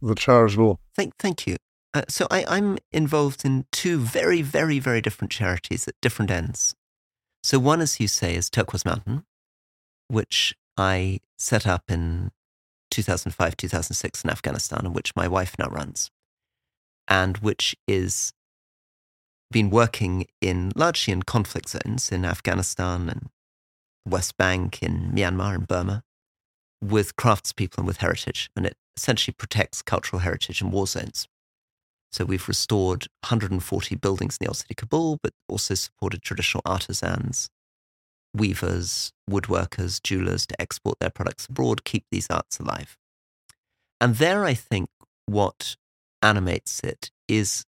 the charitable. Thank, thank you. Uh, so I, I'm involved in two very, very, very different charities at different ends. So one, as you say, is Turquoise Mountain, which I set up in 2005, 2006 in Afghanistan, and which my wife now runs, and which is been working in largely in conflict zones in Afghanistan and West Bank, in Myanmar and Burma, with craftspeople and with heritage, and it essentially protects cultural heritage in war zones. So we've restored 140 buildings in the old city of Kabul, but also supported traditional artisans, weavers, woodworkers, jewelers to export their products abroad, keep these arts alive. And there, I think what animates it is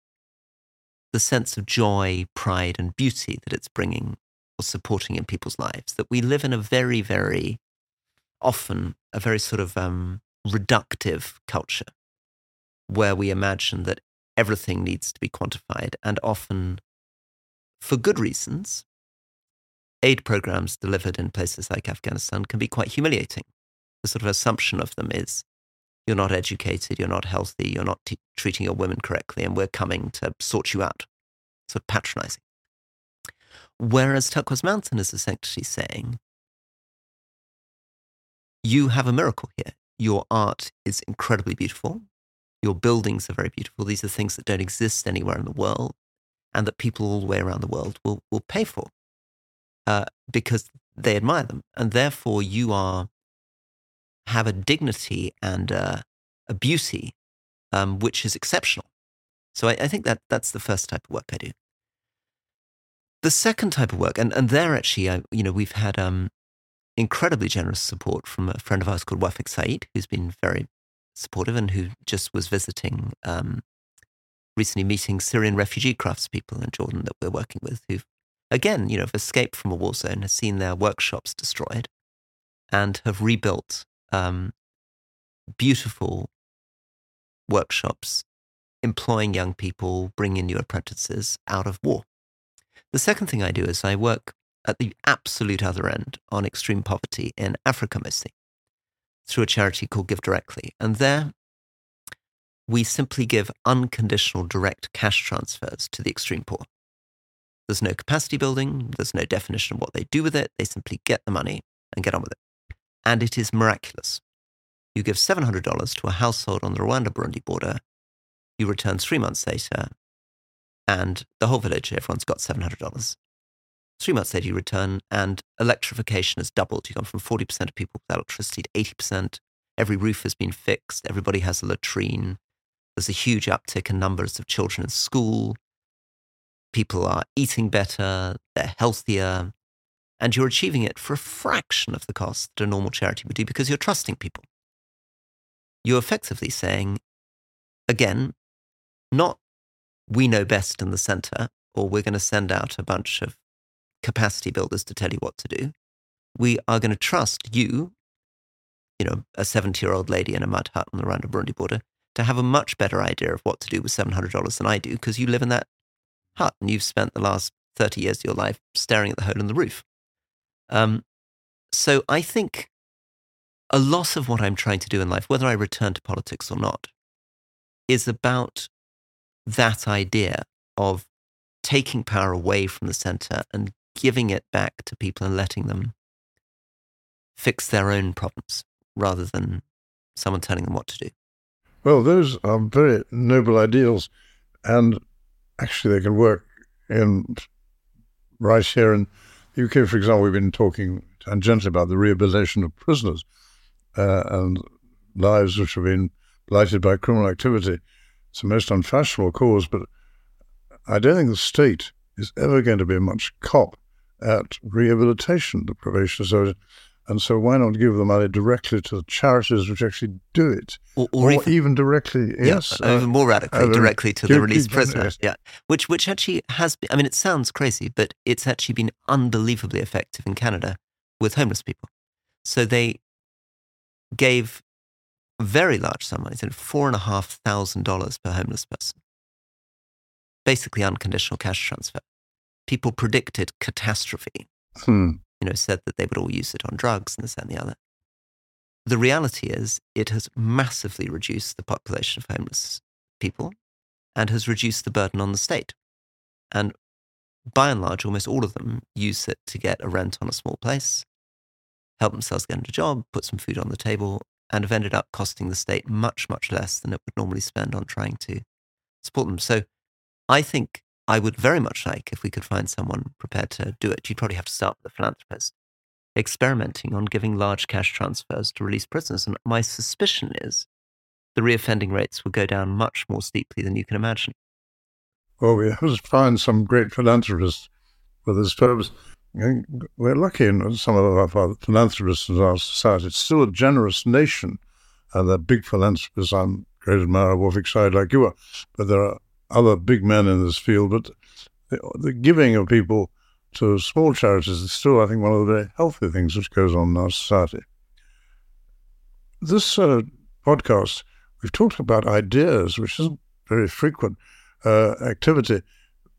the sense of joy, pride, and beauty that it's bringing or supporting in people's lives. That we live in a very, very often a very sort of um, reductive culture where we imagine that everything needs to be quantified and often for good reasons aid programs delivered in places like afghanistan can be quite humiliating. The sort of assumption of them is you're not educated you're not healthy you're not t- treating your women correctly and we're coming to sort you out sort of patronizing. Whereas turquoise mountain is essentially saying you have a miracle here. Your art is incredibly beautiful. Your buildings are very beautiful. These are things that don't exist anywhere in the world and that people all the way around the world will, will pay for uh, because they admire them. And therefore, you are have a dignity and uh, a beauty um, which is exceptional. So I, I think that that's the first type of work I do. The second type of work, and, and there actually, I, you know, we've had um, incredibly generous support from a friend of ours called Wafik Said, who's been very supportive and who just was visiting, um, recently meeting Syrian refugee craftspeople in Jordan that we're working with, who've, again, you know, have escaped from a war zone, have seen their workshops destroyed, and have rebuilt um, beautiful workshops, employing young people, bringing new apprentices out of war. The second thing I do is I work at the absolute other end on extreme poverty in Africa mostly through a charity called Give Directly. And there we simply give unconditional direct cash transfers to the extreme poor. There's no capacity building, there's no definition of what they do with it. They simply get the money and get on with it. And it is miraculous. You give $700 to a household on the Rwanda Burundi border, you return three months later, and the whole village, everyone's got $700. Three months later, you return, and electrification has doubled. You've gone from 40% of people with electricity to 80%. Every roof has been fixed. Everybody has a latrine. There's a huge uptick in numbers of children in school. People are eating better. They're healthier. And you're achieving it for a fraction of the cost that a normal charity would do because you're trusting people. You're effectively saying, again, not we know best in the center, or we're going to send out a bunch of capacity builders to tell you what to do. We are going to trust you, you know, a 70 year old lady in a mud hut on the Rwanda Burundi border, to have a much better idea of what to do with $700 than I do because you live in that hut and you've spent the last 30 years of your life staring at the hole in the roof. Um, so I think a loss of what I'm trying to do in life, whether I return to politics or not, is about that idea of taking power away from the center and giving it back to people and letting them fix their own problems rather than someone telling them what to do. Well, those are very noble ideals, and actually, they can work in right here in the UK. For example, we've been talking tangentially about the rehabilitation of prisoners uh, and lives which have been blighted by criminal activity. It's a most unfashionable cause, but I don't think the state is ever going to be much cop at rehabilitation, the probation service. And so, why not give the money directly to the charities which actually do it, or, or, or even, even, directly? Yeah, yes, uh, even more radically, uh, directly to the released prisoners. Yes. Yeah, which which actually has. Been, I mean, it sounds crazy, but it's actually been unbelievably effective in Canada with homeless people. So they gave a very large sum of money, four and a half thousand dollars per homeless person, basically unconditional cash transfer. People predicted catastrophe. Hmm you know, said that they would all use it on drugs and this and the other. The reality is, it has massively reduced the population of homeless people and has reduced the burden on the state. And by and large, almost all of them use it to get a rent on a small place, help themselves get a job, put some food on the table, and have ended up costing the state much, much less than it would normally spend on trying to support them. So I think I would very much like if we could find someone prepared to do it. You'd probably have to start with a philanthropist experimenting on giving large cash transfers to release prisoners. And my suspicion is the reoffending rates will go down much more steeply than you can imagine. Well, we have to find some great philanthropists for this purpose. We're lucky in some of our philanthropists in our society. It's still a generous nation, and they're big philanthropists. I'm great admirer of Wafik Said like you are, but there are other big men in this field, but the, the giving of people to small charities is still, I think, one of the very healthy things which goes on in our society. This uh, podcast, we've talked about ideas, which isn't very frequent uh, activity,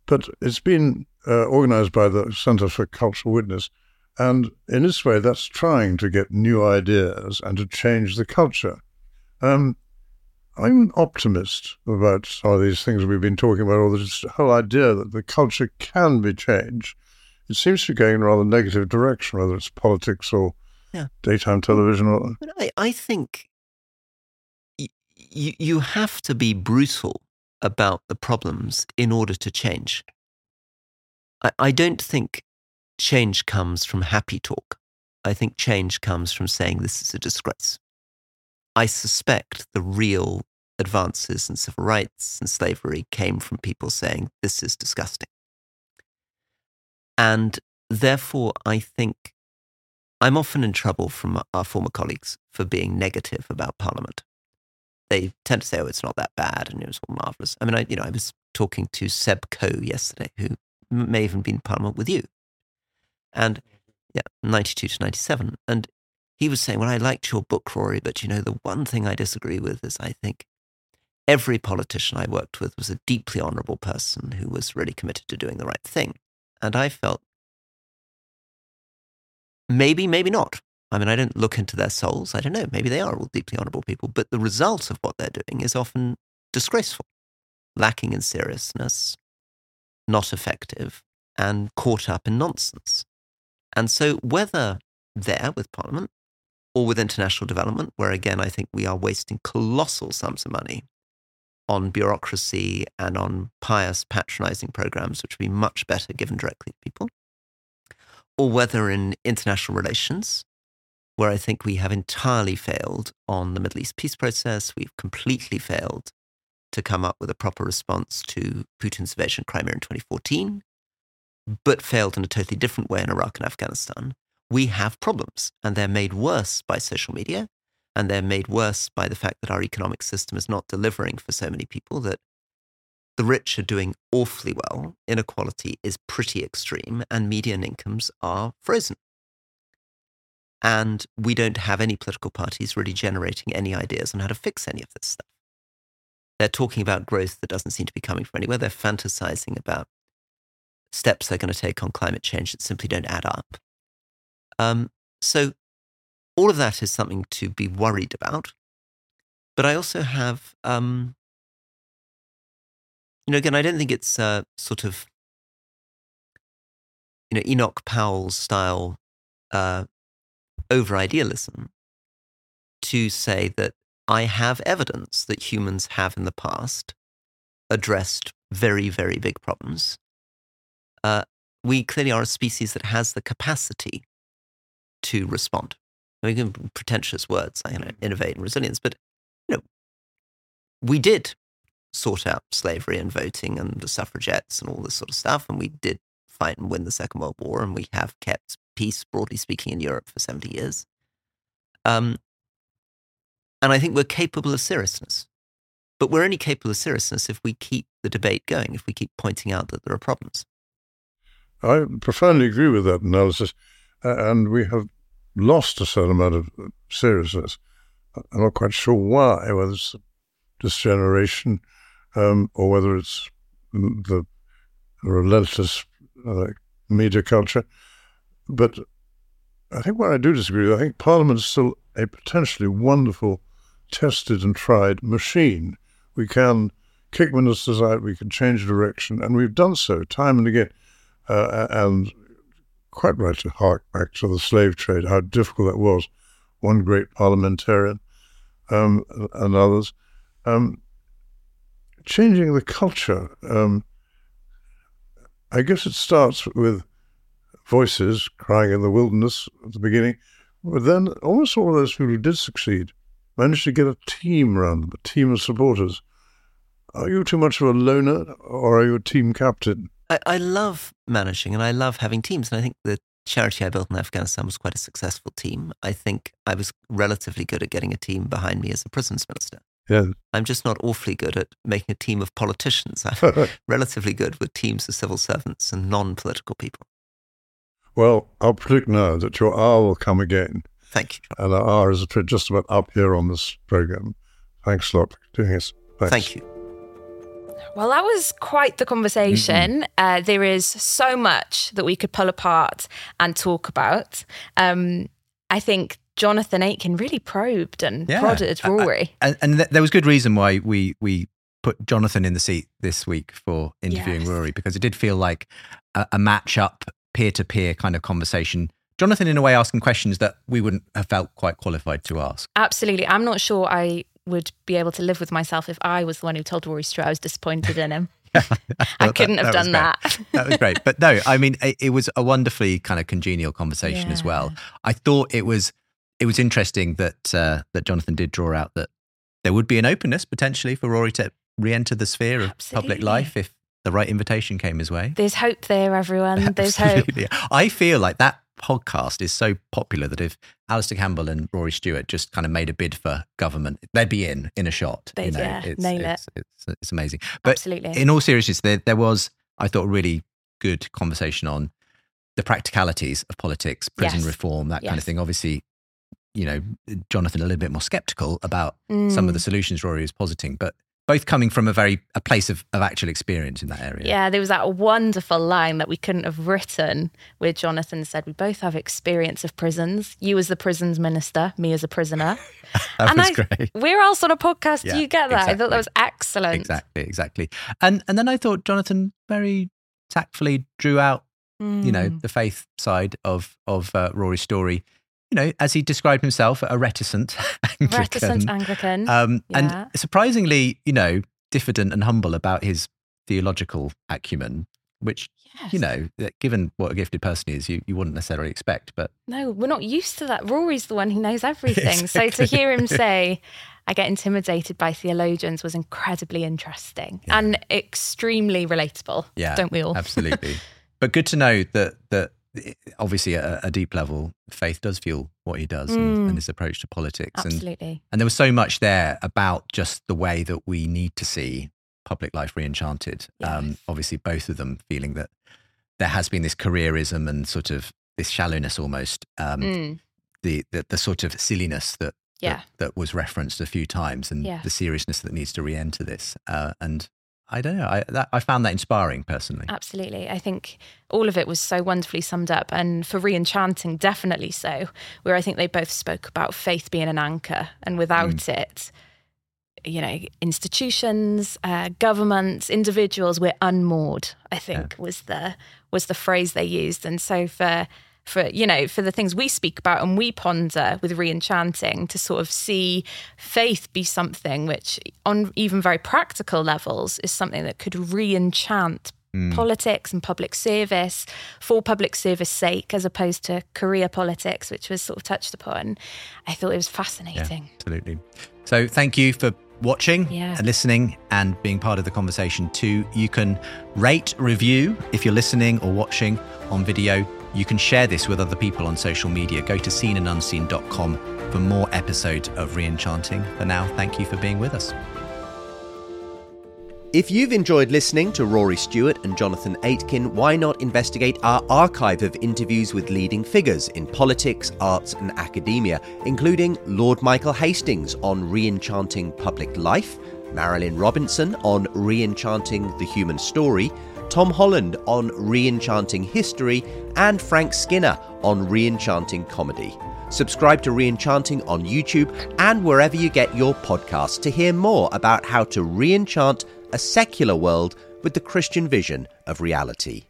but it's been uh, organized by the Center for Cultural Witness. And in this way, that's trying to get new ideas and to change the culture. Um, I'm an optimist about all these things we've been talking about, or this whole idea that the culture can be changed. It seems to be going in a rather negative direction, whether it's politics or yeah. daytime television. Or... But I, I think y- y- you have to be brutal about the problems in order to change. I, I don't think change comes from happy talk. I think change comes from saying this is a disgrace. I suspect the real advances in civil rights and slavery came from people saying, this is disgusting. And therefore, I think I'm often in trouble from our former colleagues for being negative about Parliament. They tend to say, oh, it's not that bad and it was all marvelous. I mean, I, you know, I was talking to Seb Coe yesterday, who may even be in Parliament with you. And yeah, 92 to 97. And he was saying, Well, I liked your book, Rory, but you know, the one thing I disagree with is I think every politician I worked with was a deeply honorable person who was really committed to doing the right thing. And I felt maybe, maybe not. I mean, I don't look into their souls. I don't know. Maybe they are all deeply honorable people, but the result of what they're doing is often disgraceful, lacking in seriousness, not effective, and caught up in nonsense. And so, whether there with Parliament or with international development, where again, I think we are wasting colossal sums of money on bureaucracy and on pious patronizing programs, which would be much better given directly to people, or whether in international relations, where I think we have entirely failed on the Middle East peace process. We've completely failed to come up with a proper response to Putin's invasion of Crimea in 2014, but failed in a totally different way in Iraq and Afghanistan. We have problems, and they're made worse by social media, and they're made worse by the fact that our economic system is not delivering for so many people that the rich are doing awfully well, inequality is pretty extreme, and median incomes are frozen. And we don't have any political parties really generating any ideas on how to fix any of this stuff. They're talking about growth that doesn't seem to be coming from anywhere. They're fantasizing about steps they're going to take on climate change that simply don't add up. Um, so, all of that is something to be worried about. But I also have, um, you know, again, I don't think it's uh, sort of, you know, Enoch Powell's style uh, over idealism to say that I have evidence that humans have in the past addressed very, very big problems. Uh, we clearly are a species that has the capacity to respond. I mean, pretentious words, you know, innovate and resilience, but you know, we did sort out slavery and voting and the suffragettes and all this sort of stuff, and we did fight and win the Second World War, and we have kept peace, broadly speaking, in Europe for 70 years. Um, and I think we're capable of seriousness. But we're only capable of seriousness if we keep the debate going, if we keep pointing out that there are problems. I profoundly agree with that analysis. and we have lost a certain amount of seriousness. I'm not quite sure why, whether it's this generation um, or whether it's the relentless uh, media culture. But I think what I do disagree with, I think Parliament is still a potentially wonderful, tested and tried machine. We can kick ministers out, we can change direction, and we've done so time and again. Uh, and quite right to hark back to the slave trade, how difficult that was. One great parliamentarian um, and others. Um, changing the culture, um, I guess it starts with voices crying in the wilderness at the beginning, but then almost all of those people who did succeed managed to get a team around them, a team of supporters. Are you too much of a loner or are you a team captain? I, I love managing and I love having teams. And I think the charity I built in Afghanistan was quite a successful team. I think I was relatively good at getting a team behind me as a prisons minister. Yeah. I'm just not awfully good at making a team of politicians. I'm relatively good with teams of civil servants and non political people. Well, I'll predict now that your hour will come again. Thank you. John. And our hour is just about up here on this program. Thanks a lot for doing this. Thanks. Thank you. Well, that was quite the conversation. Uh, there is so much that we could pull apart and talk about. Um, I think Jonathan Aitken really probed and yeah. prodded Rory, and, and th- there was good reason why we we put Jonathan in the seat this week for interviewing yes. Rory because it did feel like a, a match up peer to peer kind of conversation. Jonathan, in a way, asking questions that we wouldn't have felt quite qualified to ask. Absolutely. I'm not sure I would be able to live with myself if I was the one who told Rory Stewart I was disappointed in him. I, I couldn't that, have that done that. that was great. But no, I mean, it, it, was a wonderfully kind of congenial conversation yeah. as well. I thought it was it was interesting that uh, that Jonathan did draw out that there would be an openness potentially for Rory to re-enter the sphere of Absolutely. public life if the right invitation came his way. There's hope there, everyone. There's hope. I feel like that podcast is so popular that if Alastair Campbell and Rory Stewart just kind of made a bid for government, they'd be in in a shot. They'd, you know, yeah, it's, nail it's, it. It's, it's, it's, amazing. But Absolutely. in all seriousness, there, there was, I thought, a really good conversation on the practicalities of politics, prison yes. reform, that yes. kind of thing. Obviously, you know, Jonathan a little bit more skeptical about mm. some of the mm. solutions Rory was positing, but both coming from a very a place of, of actual experience in that area. Yeah, there was that wonderful line that we couldn't have written where Jonathan said, We both have experience of prisons. You as the prisons minister, me as a prisoner. that and was I, great. We're also on a podcast. Yeah, you get that. Exactly. I thought that was excellent. Exactly, exactly. And and then I thought Jonathan very tactfully drew out, mm. you know, mm. the faith side of of uh, Rory's story you know, as he described himself, a reticent Anglican. Reticent Anglican. Um, Yeah. And surprisingly, you know, diffident and humble about his theological acumen, which, Yes. you know, given what a gifted person he is, you, you wouldn't necessarily expect. But No, we're not used to that. Rory's the one who knows everything. So to hear him say, I get intimidated by theologians was incredibly interesting and extremely relatable. yeah, Don't we all? Absolutely. but good to know that, that obviously at a, deep level, faith does fuel what he does and, Mm. and his approach to politics. And Absolutely. And there was so much there about just the way that we need to see public life re-enchanted. Um, obviously, both of them feeling that there has been this careerism and sort of this shallowness almost, um, Mm. the, the the sort of silliness that, Yeah. that that was referenced a few times, and Yeah. the seriousness that needs to re-enter this. Uh, and I don't know, I that, I found that inspiring personally. Absolutely. I think all of it was so wonderfully summed up. And for Reenchanting, definitely so, where I think they both spoke about faith being an anchor. And without Mm. it, you know, institutions, uh, governments, individuals, we're unmoored, I think was the was the phrase they used. And so for for you know for the things we speak about and we ponder with reenchanting to sort of see faith be something which on even very practical levels is something that could re-enchant mm. politics and public service for public service sake as opposed to career politics which was sort of touched upon i thought it was fascinating Absolutely. So thank you for watching Yeah. and listening and being part of the conversation too. You can rate, review if you're listening or watching on video. You can share this with other people on social media. Go to seenandunseen.com for more episodes of Reenchanting. For now, thank you for being with us. If you've enjoyed listening to Rory Stewart and Jonathan Aitken, why not investigate our archive of interviews with leading figures in politics, arts, and academia, including Lord Michael Hastings on re-enchanting public life, Marilynne Robinson on re-enchanting the human story, Tom Holland on re-enchanting history, and Frank Skinner on re-enchanting comedy. Subscribe to Reenchanting on YouTube and wherever you get your podcasts to hear more about how to re-enchant a secular world with the Christian vision of reality.